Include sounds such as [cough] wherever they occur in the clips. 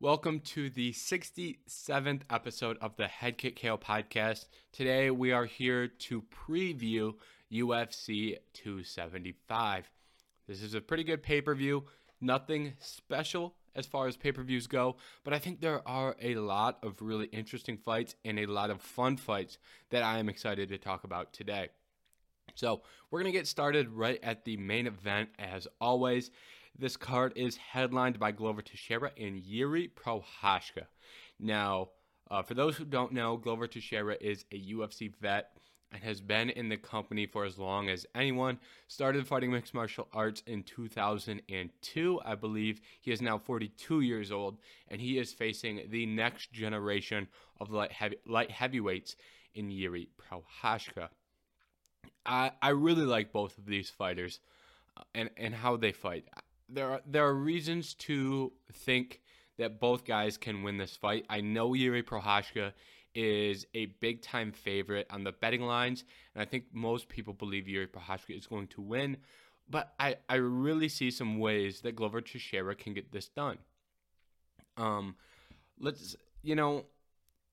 Welcome to the 67th episode of the Head Kick KO podcast. Today we are here to preview UFC 275. This is a pretty good pay per view. Nothing special as far as pay per views go, but I think there are a lot of really interesting fights and a lot of fun fights that I am excited to talk about today. So, we're going to get started right at the main event as always. This card is headlined by Glover Teixeira and Yuri Prochazka. Now, uh, for those who don't know, Glover Teixeira is a UFC vet and has been in the company for as long as anyone. Started fighting mixed martial arts in 2002, I believe. He is now 42 years old, and he is facing the next generation of light, heavy, light heavyweights in Yuri Prochazka. I, I really like both of these fighters uh, and, and how they fight there are there are reasons to think that both guys can win this fight. I know Yuri Prochazka is a big time favorite on the betting lines, and I think most people believe Yuri Prochazka is going to win. But I, I really see some ways that Glover Teixeira can get this done. Um, let's you know,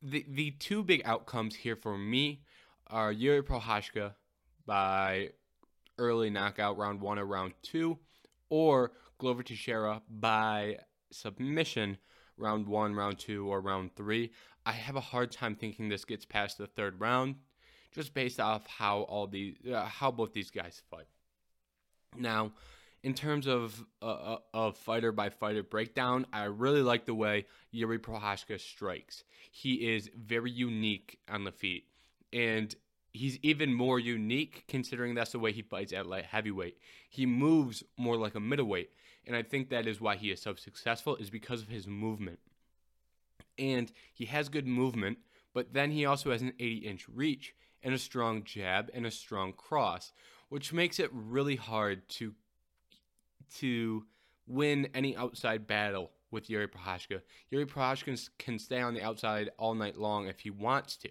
the the two big outcomes here for me are Yuri Prochazka by early knockout round one or round two, or Glover Teixeira by submission round one, round two, or round three. I have a hard time thinking this gets past the third round, just based off how all these, uh, how both these guys fight. Now, in terms of uh, uh of fighter by fighter breakdown, I really like the way Yuri Prochazka strikes. He is very unique on the feet, and he's even more unique considering that's the way he fights at light heavyweight. He moves more like a middleweight, and I think that is why he is so successful is because of his movement. And he has good movement, but then he also has an 80-inch reach and a strong jab and a strong cross, which makes it really hard to to win any outside battle with Yuri Prochazka. Yuri Prochazka can stay on the outside all night long if he wants to.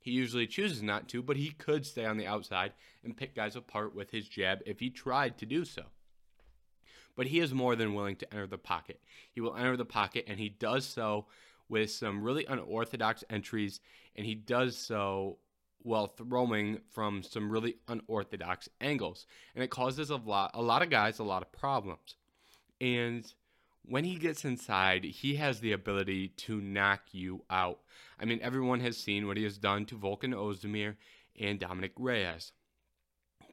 He usually chooses not to, but he could stay on the outside and pick guys apart with his jab if he tried to do so. But he is more than willing to enter the pocket. He will enter the pocket, and he does so with some really unorthodox entries, and he does so while throwing from some really unorthodox angles. And it causes a lot, a lot of guys a lot of problems. And when he gets inside, he has the ability to knock you out. I mean, everyone has seen what he has done to Volkan Ozdemir and Dominick Reyes.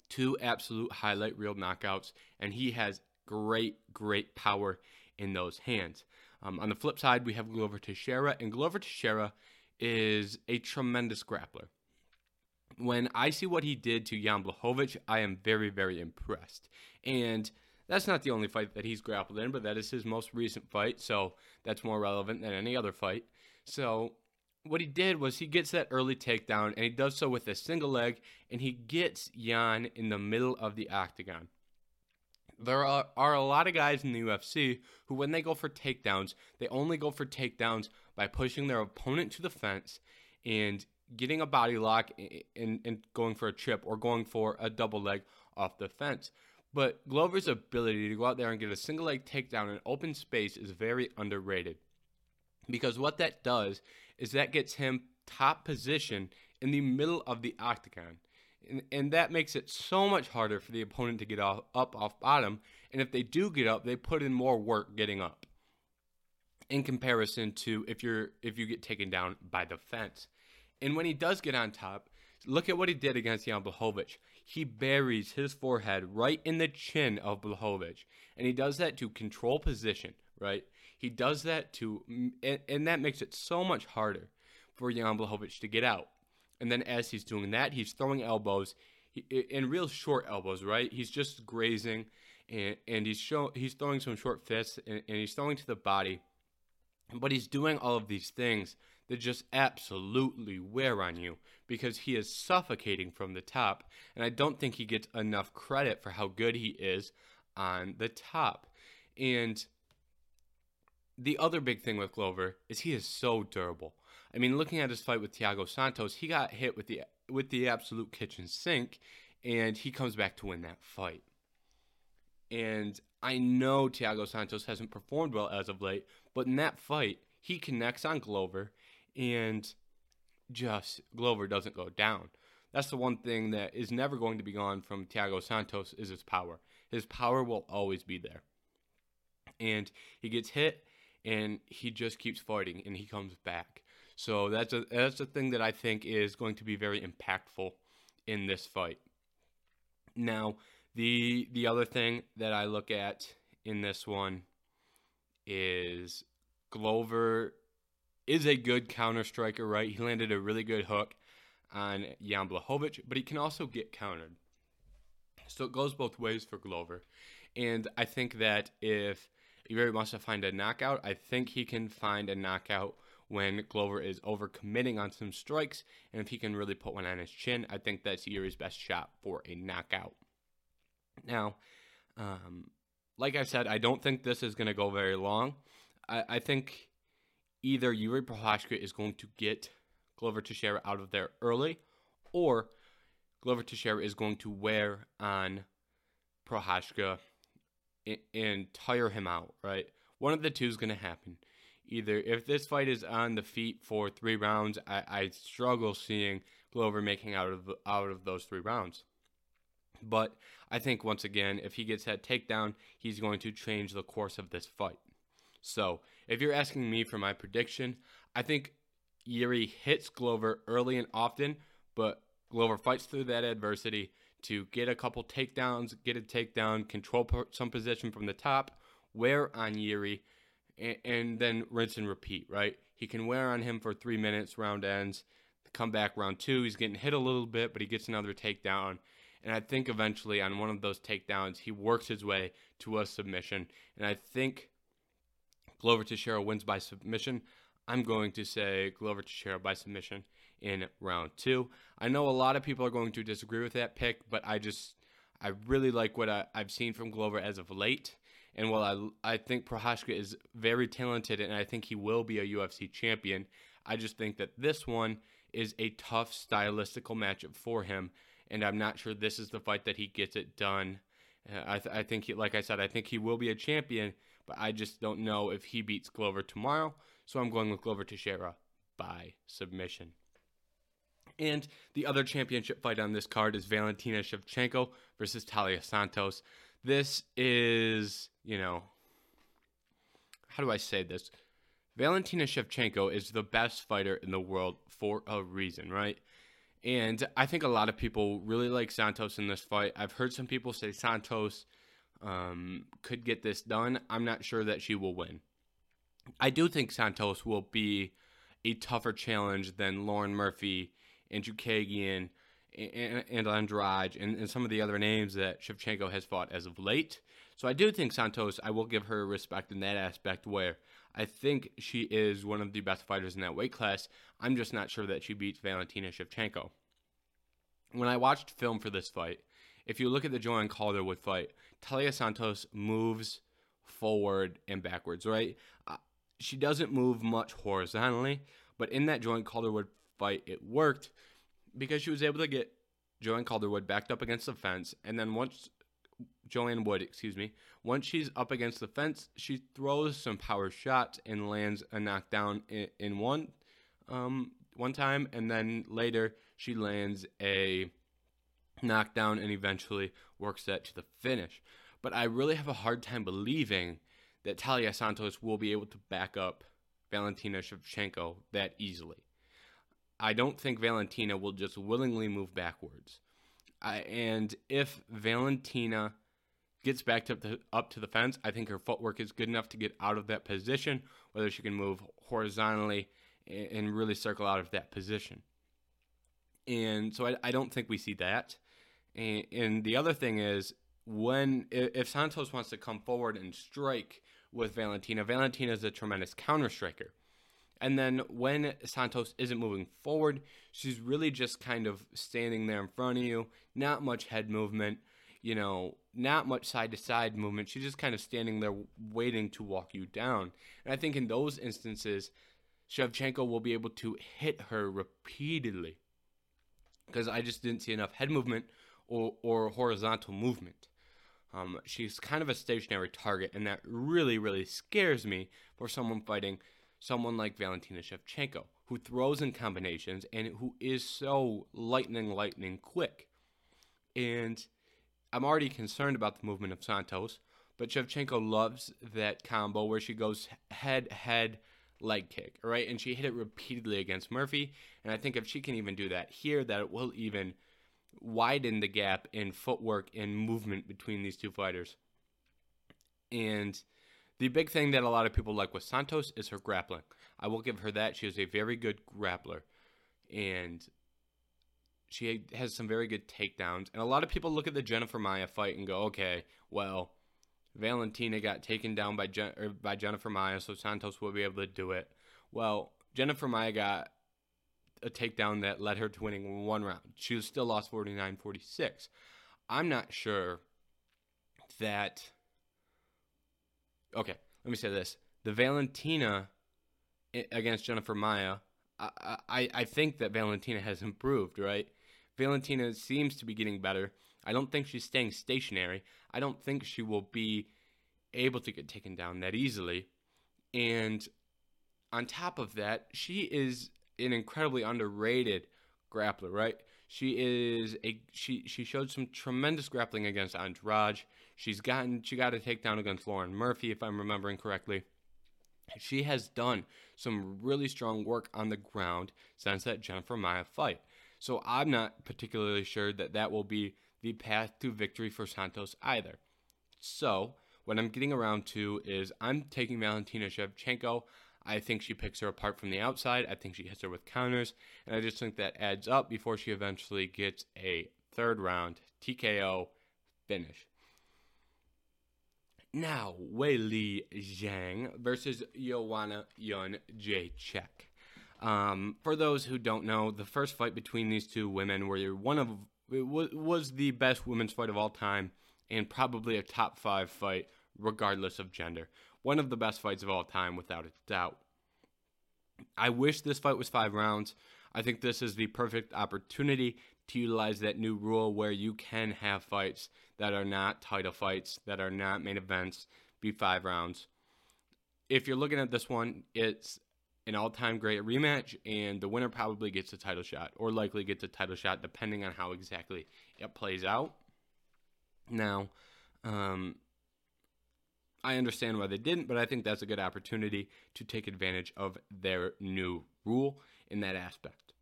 Two absolute highlight reel knockouts, and he has great, great power in those hands. Um, on the flip side, we have Glover Teixeira, and Glover Teixeira is a tremendous grappler. When I see what he did to Jan Blachowicz, I am very, very impressed. And that's not the only fight that he's grappled in, but that is his most recent fight, so that's more relevant than any other fight. So what he did was he gets that early takedown, and he does so with a single leg, and he gets Jan in the middle of the octagon. There are, are a lot of guys in the UFC who, when they go for takedowns, they only go for takedowns by pushing their opponent to the fence and getting a body lock and, and going for a trip or going for a double leg off the fence. But Glover's ability to go out there and get a single leg takedown in open space is very underrated. Because what that does is that gets him top position in the middle of the octagon. And, and that makes it so much harder for the opponent to get off, up off bottom. And if they do get up, they put in more work getting up. In comparison to if you're if you get taken down by the fence. And when he does get on top, look at what he did against Jan Blachowicz. He buries his forehead right in the chin of Blachowicz. And he does that to control position, right? He does that to, and, and that makes it so much harder for Jan Blachowicz to get out. And then as he's doing that, he's throwing elbows, in real short elbows, right? He's just grazing, and, and he's show, he's throwing some short fists, and, and he's throwing to the body. But he's doing all of these things that just absolutely wear on you because he is suffocating from the top. And I don't think he gets enough credit for how good he is on the top. And the other big thing with Glover is he is so durable. I mean, looking at his fight with Thiago Santos, he got hit with the with the absolute kitchen sink, and he comes back to win that fight. And I know Thiago Santos hasn't performed well as of late, But in that fight, he connects on Glover and just Glover doesn't go down. That's the one thing that is never going to be gone from Thiago Santos is his power. His power will always be there. And he gets hit and he just keeps fighting and he comes back. So that's a that's a thing that I think is going to be very impactful in this fight. Now, the the other thing that I look at in this one is Glover is a good counter striker, right? He landed a really good hook on Jan Blachowicz, but he can also get countered. So it goes both ways for Glover. And I think that if Yuri wants to find a knockout, I think he can find a knockout when Glover is overcommitting on some strikes. And if he can really put one on his chin, I think that's Yuri's best shot for a knockout. Now, um, like I said, I don't think this is going to go very long. I, I think either Yuri Prochazka is going to get Glover Teixeira out of there early, or Glover Teixeira is going to wear on Prochazka and, and tire him out, right? One of the two is going to happen. Either if this fight is on the feet for three rounds, I, I struggle seeing Glover making out of out of those three rounds. But I think once again, if he gets that takedown, he's going to change the course of this fight. So, if you're asking me for my prediction, I think Yuri hits Glover early and often, but Glover fights through that adversity to get a couple takedowns, get a takedown, control some position from the top, wear on Yuri, and, and then rinse and repeat, right? He can wear on him for three minutes, round ends, come back round two. He's getting hit a little bit, but he gets another takedown. And I think eventually on one of those takedowns, he works his way to a submission. And I think Glover Teixeira wins by submission. I'm going to say Glover Teixeira by submission in round two. I know a lot of people are going to disagree with that pick, but I just I really like what I, have seen from Glover as of late. And while I I think Prochazka is very talented and I think he will be a UFC champion, I just think that this one is a tough stylistical matchup for him, and I'm not sure this is the fight that he gets it done. I, th- I think, he, like I said, I think he will be a champion, but I just don't know if he beats Glover tomorrow. So I'm going with Glover Teixeira by submission. And the other championship fight on this card is Valentina Shevchenko versus Taila Santos. This is, you know, how do I say this? Valentina Shevchenko is the best fighter in the world for a reason, right? And I think a lot of people really like Santos in this fight. I've heard some people say Santos um, could get this done. I'm not sure that she will win. I do think Santos will be a tougher challenge than Lauren Murphy, and Kagian, and, and Andrade, and, and some of the other names that Shevchenko has fought as of late. So I do think Santos, I will give her respect in that aspect where I think she is one of the best fighters in that weight class. I'm just not sure that she beats Valentina Shevchenko. When I watched film for this fight, if you look at the Joanne Calderwood fight, Taila Santos moves forward and backwards, right? Uh, she doesn't move much horizontally, but in that Joanne Calderwood fight, it worked because she was able to get Joanne Calderwood backed up against the fence, and then once Joanne Wood, excuse me, once she's up against the fence, she throws some power shots and lands a knockdown in, in one um, one time, and then later she lands a knockdown and eventually works that to the finish. But I really have a hard time believing that Taila Santos will be able to back up Valentina Shevchenko that easily. I don't think Valentina will just willingly move backwards. I, and if Valentina gets backed up to, up to the fence, I think her footwork is good enough to get out of that position, whether she can move horizontally and, and really circle out of that position. And so I, I don't think we see that. And, and the other thing is, when if Santos wants to come forward and strike with Valentina, Valentina is a tremendous counter striker. And then when Santos isn't moving forward, she's really just kind of standing there in front of you, not much head movement, you know, not much side to side movement. She's just kind of standing there waiting to walk you down. And I think in those instances, Shevchenko will be able to hit her repeatedly because I just didn't see enough head movement or, or horizontal movement. Um, she's kind of a stationary target, and that really, really scares me for someone fighting someone like Valentina Shevchenko, who throws in combinations and who is so lightning, lightning quick. And I'm already concerned about the movement of Santos, but Shevchenko loves that combo where she goes head, head, leg kick, right? And she hit it repeatedly against Murphy. And I think if she can even do that here, that it will even widen the gap in footwork and movement between these two fighters. And the big thing that a lot of people like with Santos is her grappling. I will give her that. She is a very good grappler. And she has some very good takedowns. And a lot of people look at the Jennifer Maia fight and go, okay, well, Valentina got taken down by Je- by Jennifer Maia, so Santos will be able to do it. Well, Jennifer Maia got a takedown that led her to winning one round. She still lost 49-46. I'm not sure that Okay, let me say this. The Valentina eh, against Jennifer Maia. I, I, I think that Valentina has improved, right? Valentina seems to be getting better. I don't think she's staying stationary. I don't think she will be able to get taken down that easily. And on top of that, she is an incredibly underrated grappler, right? She is a she she showed some tremendous grappling against Andrade. She's gotten she got a takedown against Lauren Murphy, if I'm remembering correctly. She has done some really strong work on the ground since that Jennifer Maia fight. So I'm not particularly sure that that will be the path to victory for Santos either. So what I'm getting around to is I'm taking Valentina Shevchenko. I think she picks her apart from the outside. I think she hits her with counters. And I just think that adds up before she eventually gets a third round TKO finish. Now, Weili Zhang versus Joanna Yun Jacek. Um, for those who don't know, the first fight between these two women were one of was the best women's fight of all time and probably a top five fight regardless of gender one of the best fights of all time, without a doubt. I wish this fight was five rounds. I think this is the perfect opportunity to utilize that new rule where you can have fights that are not title fights, that are not main events, be five rounds. If you're looking at this one, it's an all time great rematch, and the winner probably gets a title shot, or likely gets a title shot, depending on how exactly it plays out. Now, um, I understand why they didn't, but I think that's a good opportunity to take advantage of their new rule in that aspect.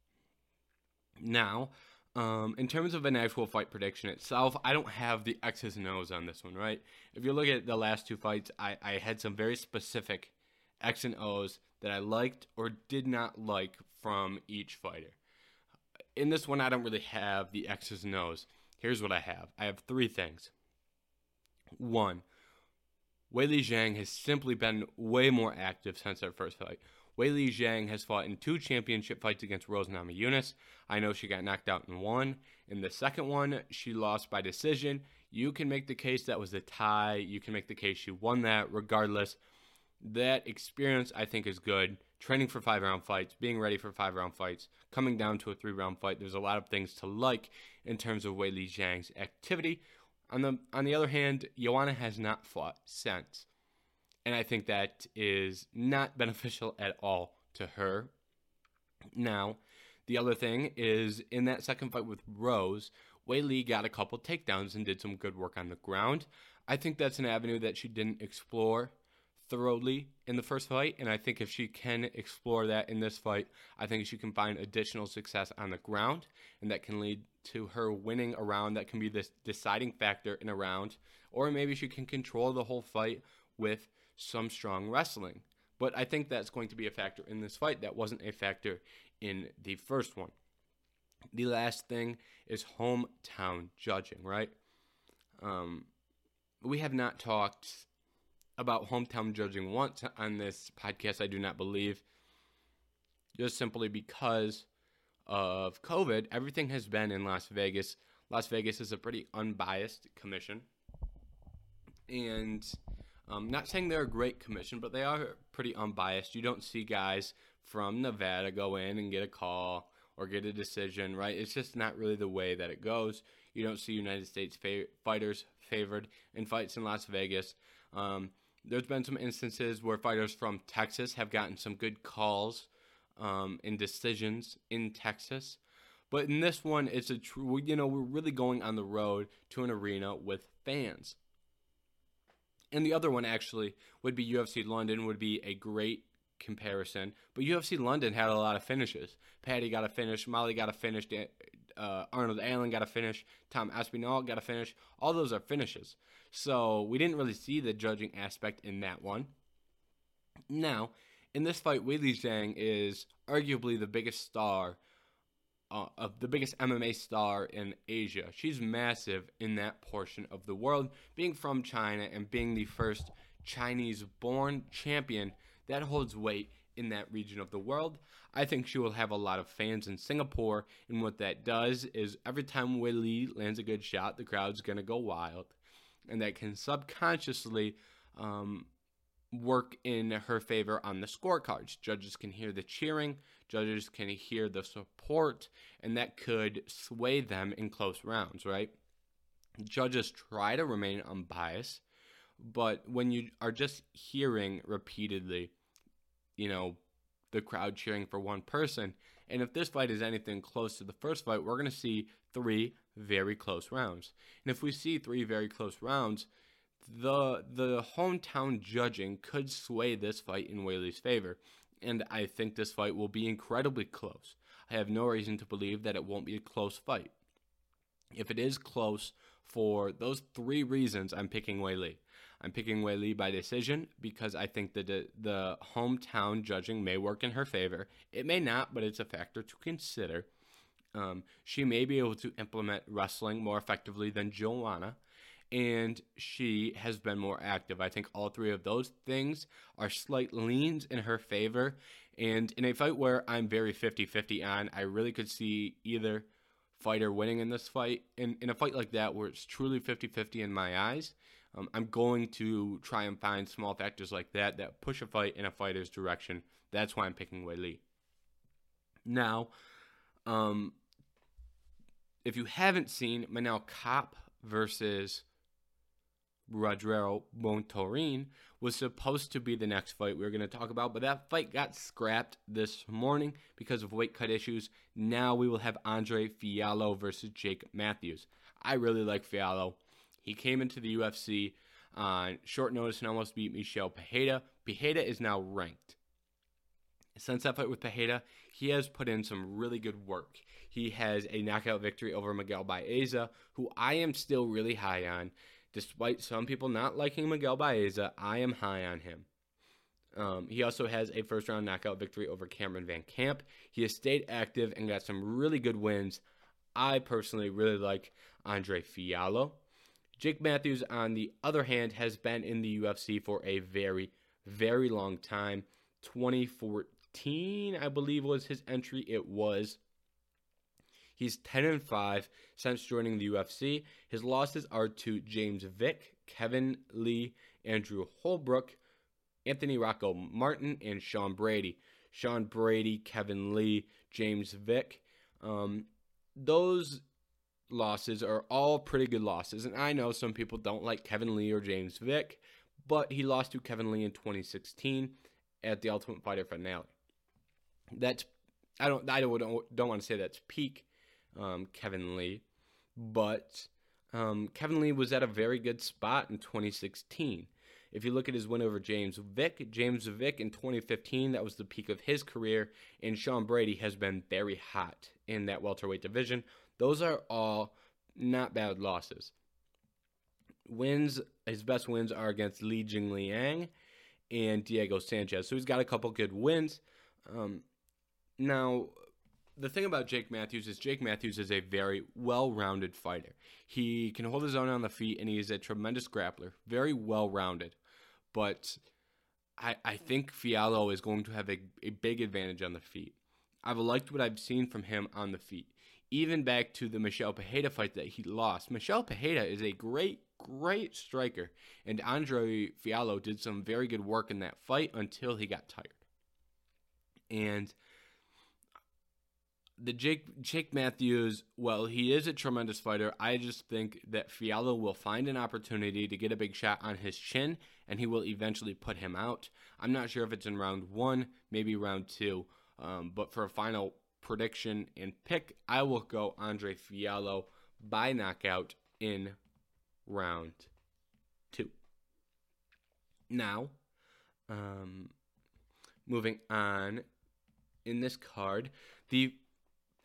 Now, um, in terms of an actual fight prediction itself, I don't have the X's and O's on this one, right? If you look at the last two fights, I, I had some very specific X and O's that I liked or did not like from each fighter. In this one, I don't really have the X's and O's. Here's what I have I have three things. One, Weili Zhang has simply been way more active since their first fight. Weili Zhang has fought in two championship fights against Rose Namajunas. I know she got knocked out in one. In the second one, she lost by decision. You can make the case that was a tie. You can make the case she won that. Regardless, that experience I think is good. Training for five round fights, being ready for five round fights, coming down to a three round fight. There's a lot of things to like in terms of Weili Zhang's activity. On the on the other hand, Joanna has not fought since. And I think that is not [laughs] beneficial at all to her. Now, the other thing is in that second fight with Rose, Weili got a couple takedowns and did some good work on the ground. I think that's an avenue that she didn't explore thoroughly in the first fight, and I think if she can explore that in this fight, I think she can find additional success on the ground, and that can lead to her winning a round that can be this deciding factor in a round, or maybe she can control the whole fight with some strong wrestling. But I think that's going to be a factor in this fight that wasn't a factor in the first one. The last thing is hometown judging, right? Um, we have not talked about hometown judging once on this podcast, I do not believe. Just simply because of COVID, everything has been in Las Vegas. Las Vegas is a pretty unbiased commission. And I'm um, not saying they're a great commission, but they are pretty unbiased. You don't see guys from Nevada go in and get a call, or get a decision, right? It's just not really the way that it goes. You don't see United States fa- fighters favored in fights in Las Vegas. Um, there's been some instances where fighters from Texas have gotten some good calls um, and decisions in Texas. But in this one, it's a true, you know, we're really going on the road to an arena with fans. And the other one actually would be UFC London, would be a great comparison. But UFC London had a lot of finishes. Paddy got a finish, Molly got a finish, uh, Arnold Allen got a finish, Tom Aspinall got a finish. All those are finishes. So we didn't really see the judging aspect in that one. Now, in this fight, Weili Zhang is arguably the biggest star, uh, of the biggest MMA star in Asia. She's massive in that portion of the world, being from China and being the first Chinese-born champion that holds weight in that region of the world. I think she will have a lot of fans in Singapore, and what that does is every time Weili lands a good shot, the crowd's gonna go wild, and that can subconsciously um, work in her favor on the scorecards. Judges can hear the cheering, judges can hear the support, and that could sway them in close rounds, right? Judges try to remain unbiased, but when you are just hearing repeatedly, you know, the crowd cheering for one person, and if this fight is anything close to the first fight, we're going to see three very close rounds. And if we see three very close rounds, the the hometown judging could sway this fight in Weili's favor, and I think this fight will be incredibly close. I have no reason to believe that it won't be a close fight. If it is close for those three reasons, I'm picking Weili. I'm picking Weili by decision because I think that the, the hometown judging may work in her favor. It may not, but it's a factor to consider. Um, she may be able to implement wrestling more effectively than Joanna, and she has been more active. I think all three of those things are slight leans in her favor. And in a fight where I'm very 50 50 on, I really could see either fighter winning in this fight. In, in a fight like that, where it's truly 50 50 in my eyes, um, I'm going to try and find small factors like that that push a fight in a fighter's direction. That's why I'm picking Weili. Now, um, if you haven't seen Manel Kape versus Rodrigo Bontorin was supposed to be the next fight we were going to talk about, but that fight got scrapped this morning because of weight cut issues. Now we will have Andre Fialho versus Jake Matthews. I really like Fialho. He came into the UFC on short notice and almost beat Michelle Pajeda. Pajeda is now ranked. Since that fight with Pajeda, he has put in some really good work. He has a knockout victory over Miguel Baeza, who I am still really high on. Despite some people not liking Miguel Baeza, I am high on him. Um, he also has a first round knockout victory over Cameron VanCamp. He has stayed active and got some really good wins. I personally really like Andre Fialho. Jake Matthews, on the other hand, has been in the UFC for a very, very long time. 2014, I believe, was his entry. It was. He's 10 and 5 since joining the UFC. His losses are to James Vick, Kevin Lee, Andrew Holbrook, Anthony Rocco Martin, and Sean Brady. Sean Brady, Kevin Lee, James Vick. Um, those losses are all pretty good losses. And I know some people don't like Kevin Lee or James Vick, but he lost to Kevin Lee in 2016 at the Ultimate Fighter finale. That's I don't I don't don't, want to say that's peak um, Kevin Lee, but um, Kevin Lee was at a very good spot in 2016. If you look at his win over James Vick, James Vick in 2015, that was the peak of his career, and Sean Brady has been very hot in that welterweight division. Those are all not bad losses. Wins, his best wins are against Li Jingliang and Diego Sanchez. So he's got a couple good wins. Um, now, the thing about Jake Matthews is Jake Matthews is a very well rounded fighter. He can hold his own on the feet and he is a tremendous grappler, very well rounded. But I, I think Fialho is going to have a, a big advantage on the feet. I've liked what I've seen from him on the feet even back to the Michel Pereira fight that he lost. Michel Pereira is a great, great striker, and Andre Fialho did some very good work in that fight until he got tired. And the Jake Jake Matthews, well, he is a tremendous fighter. I just think that Fialho will find an opportunity to get a big shot on his chin, and he will eventually put him out. I'm not sure if it's in round one, maybe round two, um, but for a final prediction and pick, I will go Andre Fialho by knockout in round two. Now, um, moving on in this card, the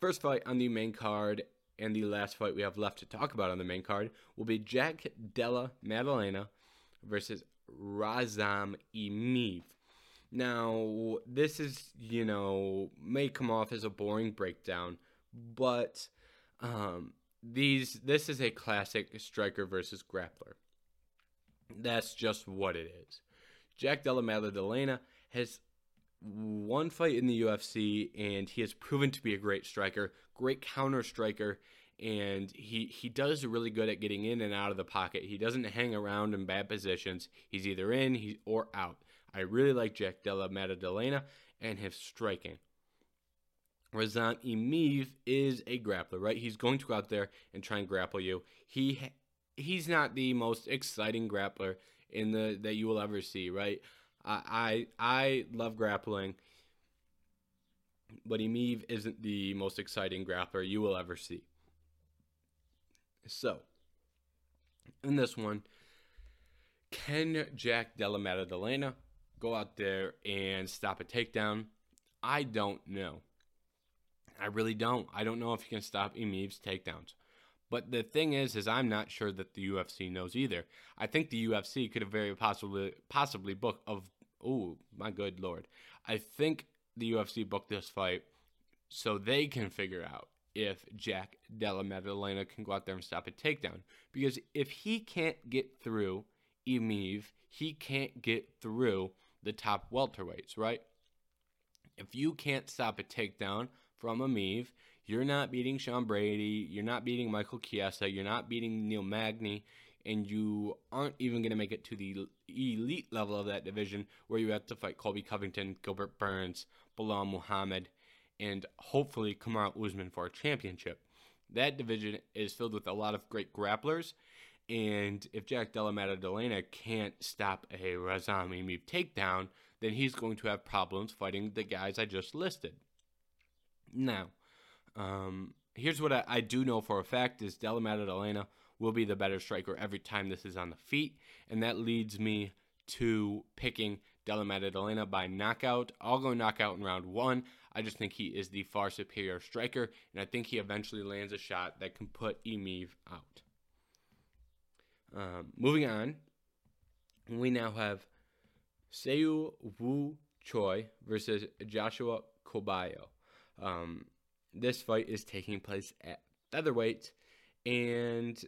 first fight on the main card and the last fight we have left to talk about on the main card will be Jack Della Maddalena versus Razam Emeev. Now, this is, you know, may come off as a boring breakdown, but um, these this is a classic striker versus grappler. That's just what it is. Jack Della Maddalena has one fight in the UFC, and he has proven to be a great striker, great counter striker, and he he does really good at getting in and out of the pocket. He doesn't hang around in bad positions. He's either in he, or out. I really like Jack Della Maddalena and his striking. Razan Emeev is a grappler, right? He's going to go out there and try and grapple you. He he's not the most exciting grappler in the that you will ever see, right? I I, I love grappling, but Emeev isn't the most exciting grappler you will ever see. So, in this one, can Jack Della Maddalena go out there and stop a takedown? I don't know. I really don't. I don't know if he can stop Emeev's takedowns. But the thing is, is I'm not sure that the UFC knows either. I think the UFC could have very possibly possibly booked of oh my good lord. I think the UFC booked this fight so they can figure out if Jack Della Maddalena can go out there and stop a takedown. Because if he can't get through Emeev, he can't get through the top welterweights, right? If you can't stop a takedown from Emeev, you're not beating Sean Brady, you're not beating Michael Chiesa, you're not beating Neil Magny, and you aren't even going to make it to the elite level of that division where you have to fight Colby Covington, Gilbert Burns, Belal Muhammad, and hopefully Kamaru Usman for a championship. That division is filled with a lot of great grapplers, and if Jack Della Maddalena can't stop a Razam Emeev takedown, then he's going to have problems fighting the guys I just listed. Now, um, here's what I, I, do know for a fact is Della Maddalena will be the better striker every time this is on the feet, and that leads me to picking Della Maddalena by knockout. I'll go knockout in round one. I just think he is the far superior striker, and I think he eventually lands a shot that can put Emeev out. Um, moving on, we now have Seo Wu Choi versus Joshua Kobayo. Um, this fight is taking place at featherweight, and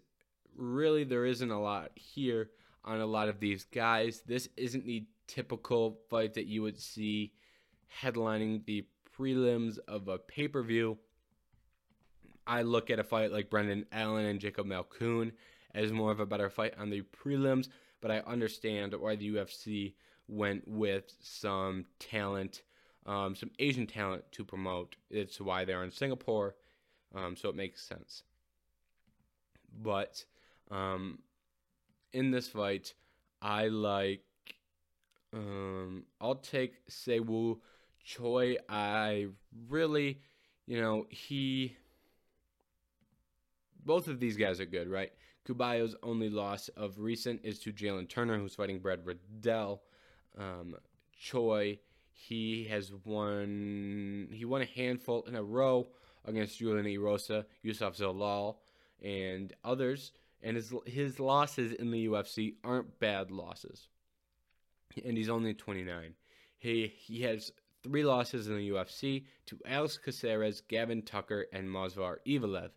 really there isn't a lot here on a lot of these guys. This isn't the typical fight that you would see headlining the prelims of a pay per view. I look at a fight like Brendan Allen and Jacob Malkoun as more of a better fight on the prelims, but I understand why the UFC went with some talent um, some Asian talent to promote. It's why they're in Singapore, um, so it makes sense. But um, in this fight, I like. Um, I'll take Sewu Choi. I really, you know, he. Both of these guys are good, right? Kobayo's only loss of recent is to Jalen Turner, who's fighting Brad Riddell. Um, Choi he has won he won a handful in a row against Julian Erosa, Youssef Zalal, and others. And his his losses in the UFC aren't bad losses. And he's only 29. He he has three losses in the UFC to Alex Caceres, Gavin Tucker, and Movsar Evloev.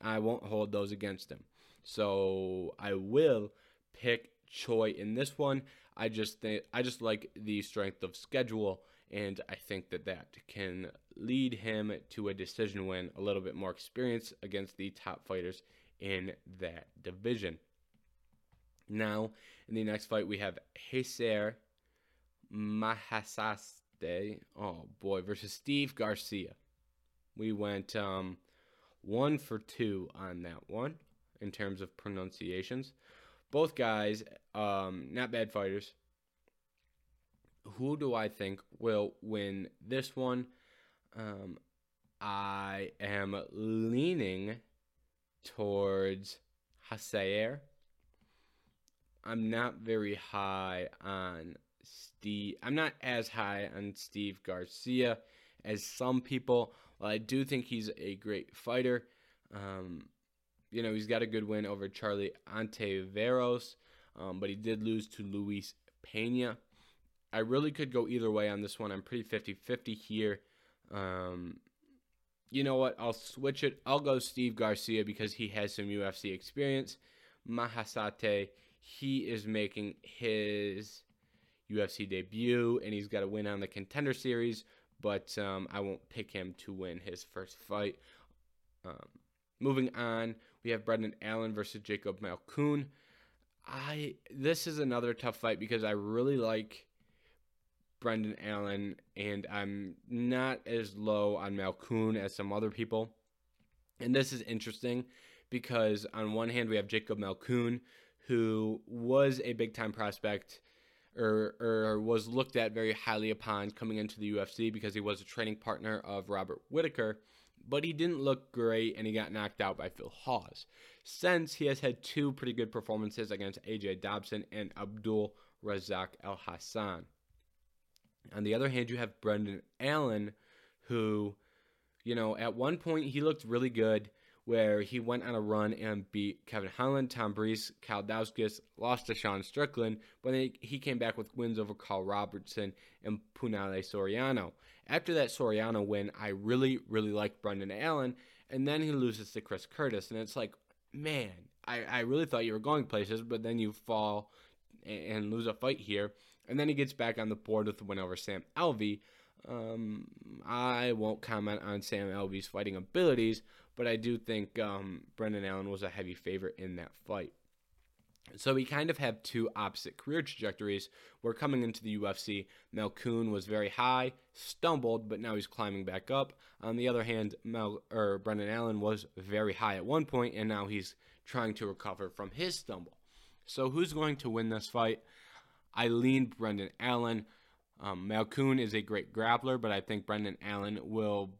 I won't hold those against him. So I will pick Choi in this one. I just think I just like the strength of schedule, and I think that that can lead him to a decision win. A little bit more experience against the top fighters in that division. Now, in the next fight, we have Heiser Mahasaste, oh boy, versus Steve Garcia. We went um, one for two on that one in terms of pronunciations. Both guys, um, not bad fighters. Who do I think will win this one? Um, I am leaning towards Hasair. I'm not very high on Steve. I'm not as high on Steve Garcia as some people. Well, I do think he's a great fighter. Um, you know, he's got a good win over Charlie Ontiveros, um, but he did lose to Luis Pena. I really could go either way on this one. I'm pretty 50 50 here. Um, you know what? I'll switch it. I'll go Steve Garcia because he has some UFC experience. Mahasate, he is making his UFC debut and he's got a win on the contender series, but um, I won't pick him to win his first fight. Um, moving on, we have Brendan Allen versus Jacob Malkoun. I this is another tough fight because I really like Brendan Allen and I'm not as low on Malkoun as some other people. And this is interesting because on one hand we have Jacob Malkoun who was a big time prospect or, or was looked at very highly upon coming into the UFC because he was a training partner of Robert Whitaker, but he didn't look great and he got knocked out by Phil Hawes. Since he has had two pretty good performances against AJ Dobson and Abdul Razak Alhassan. On the other hand, you have Brendan Allen, who, you know, at one point he looked really good where he went on a run and beat Kevin Holland, Tom Breese, Kyle lost to Sean Strickland, but then he came back with wins over Karl Roberson and Punahele Soriano. After that Soriano win, I really, really liked Brendan Allen, and then he loses to Chris Curtis, and it's like, man, I, I really thought you were going places, but then you fall and, and lose a fight here, and then he gets back on the board with the win over Sam Alvey. Um, I won't comment on Sam Alvey's fighting abilities, but I do think um, Brendan Allen was a heavy favorite in that fight. So we kind of have two opposite career trajectories. Where coming into the UFC, Malkoun was very high, stumbled, but now he's climbing back up. On the other hand, Mel or Brendan Allen was very high at one point, and now he's trying to recover from his stumble. So who's going to win this fight? I lean Brendan Allen. Um, Malkoun is a great grappler, but I think Brendan Allen will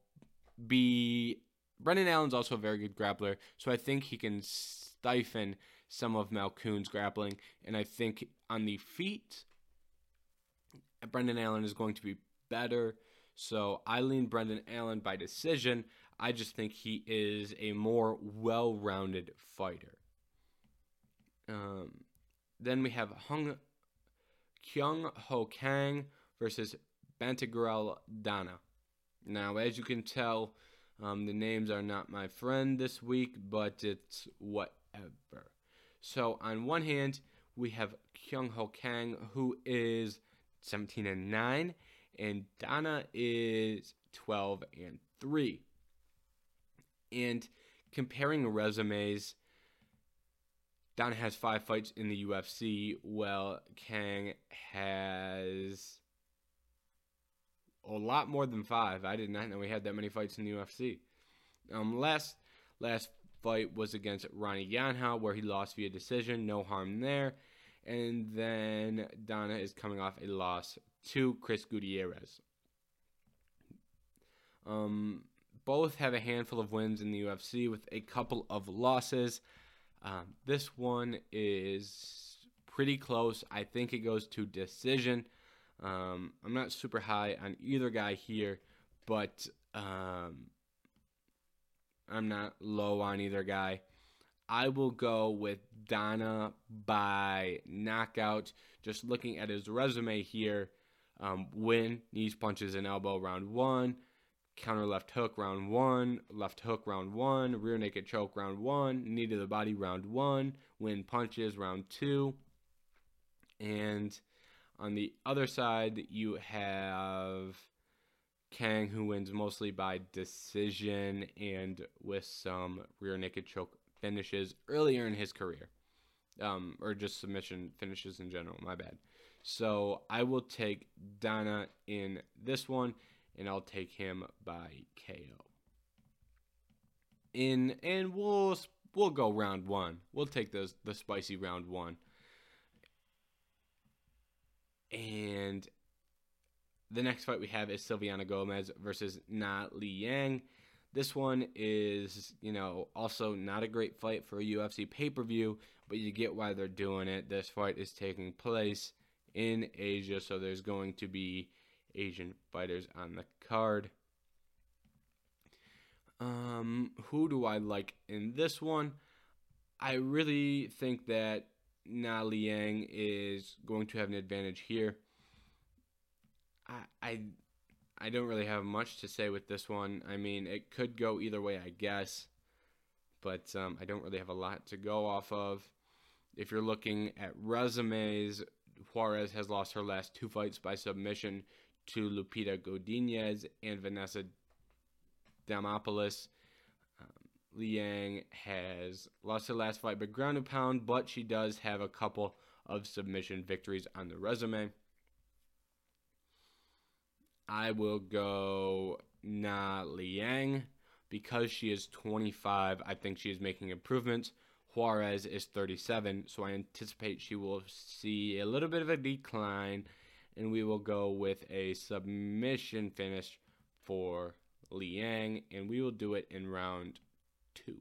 be Brendan Allen's also a very good grappler, so I think he can stifle some of Malkoun's grappling. And I think on the feet, Brendan Allen is going to be better. So I lean Brendan Allen by decision. I just think he is a more well rounded fighter. Um, then we have Hung Kyung Ho Kang versus Bantagrel Dana. Now, as you can tell, um, the names are not my friend this week, but it's whatever. So on one hand, we have Kyung Ho Kang, who is 17 and 9, and Donna is 12 and 3. And comparing resumes, Donna has five fights in the UFC, while Kang has a lot more than five. I did not know we had that many fights in the UFC. Um, last last fight was against Ronnie Yanha, where he lost via decision. No harm there. And then Donna is coming off a loss to Chris Gutierrez. Um, both have a handful of wins in the UFC with a couple of losses. Um, this one is pretty close. I think it goes to decision. Um, I'm not super high on either guy here, but um, I'm not low on either guy. I will go with Donna by knockout. Just looking at his resume here, um, win, knees, punches, and elbow round one, counter left hook round one, left hook round one, rear naked choke round one, knee to the body round one, win punches round two, and on the other side, you have Kang, who wins mostly by decision and with some rear naked choke finishes earlier in his career. Um, or just submission finishes in general, my bad. So I will take Dana in this one, and I'll take him by KO. in, and we'll we'll go round one. We'll take those the spicy round one. And the next fight we have is Silviana Gomez versus Na Li Yang. This one is, you know, also not a great fight for a UFC pay per view, but you get why they're doing it. This fight is taking place in Asia, so there's going to be Asian fighters on the card. Um, who do I like in this one? I really think that Na Liang is going to have an advantage here. I, I I don't really have much to say with this one. I mean, it could go either way, I guess, but um, I don't really have a lot to go off of. If you're looking at resumes, Juarez has lost her last two fights by submission to Lupita Godinez and Vanessa Demopoulos. Liang has lost her last fight by ground and pound, but she does have a couple of submission victories on the resume. I will go Na Liang because she is 25. I think she is making improvements. Juarez is 37, so I anticipate she will see a little bit of a decline, and we will go with a submission finish for Liang, and we will do it in round two.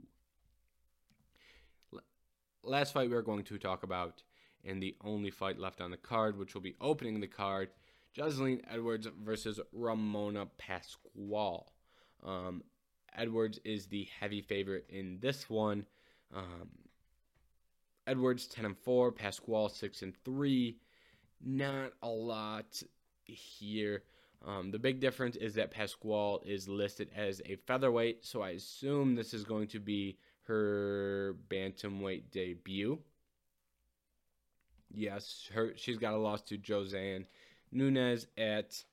Last fight we're going to talk about, and the only fight left on the card, which will be opening the card, Joselyne Edwards versus Ramona Pascual. Um, Edwards is the heavy favorite in this one. Um, Edwards 10 and 4, Pascual 6 and 3. Not a lot here. Um, the big difference is that Pascual is listed as a featherweight, so I assume this is going to be her bantamweight debut. Yes, her she's got a loss to Josiane Nunes at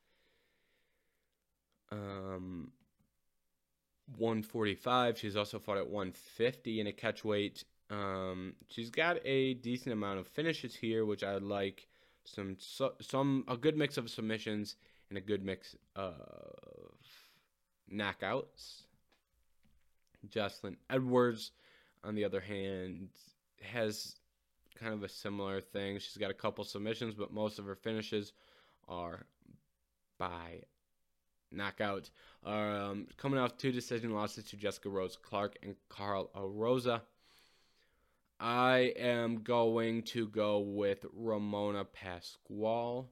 um, 145. She's also fought at 150 in a catchweight. Um, she's got a decent amount of finishes here, which I like. Some some a good mix of submissions and a good mix of knockouts. Joselyne Edwards, on the other hand, has kind of a similar thing. She's got a couple submissions, but most of her finishes are by knockout. Um, coming off two decision losses to Jessica Rose Clark and Karol Rosa. I am going to go with Ramona Pascual.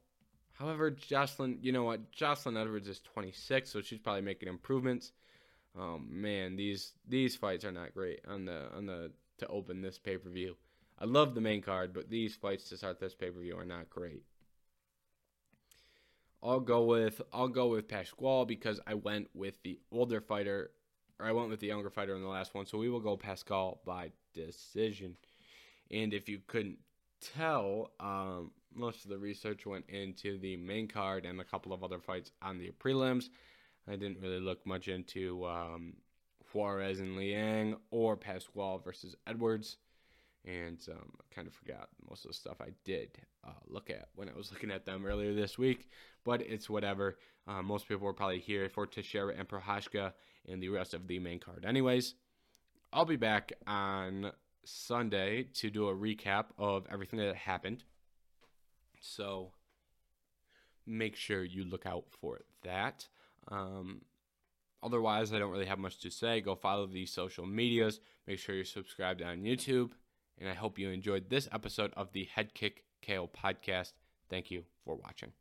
However, Joselyne, you know what? Joselyne Edwards is 26, so she's probably making improvements. Oh man, these these fights are not great on the on the to open this pay per view. I love the main card, but these fights to start this pay per view are not great. I'll go with I'll go with Pascual because I went with the older fighter, or I went with the younger fighter in the last one. So we will go Pascual by decision. And if you couldn't tell, um, most of the research went into the main card and a couple of other fights on the prelims. I didn't really look much into um, Juarez and Liang or Pascual versus Edwards and um, I kind of forgot most of the stuff I did uh, look at when I was [laughs] looking at them earlier this week. But it's whatever. Uh, most people were probably here for Teixeira and Prochazka and the rest of the main card. Anyways, I'll be back on Sunday to do a recap of everything that happened. So make sure you look out for that. Um, otherwise, I don't really have much to say. Go follow the social medias. Make sure you're subscribed on YouTube and I hope you enjoyed this episode of the Head Kick KO podcast. Thank you for watching.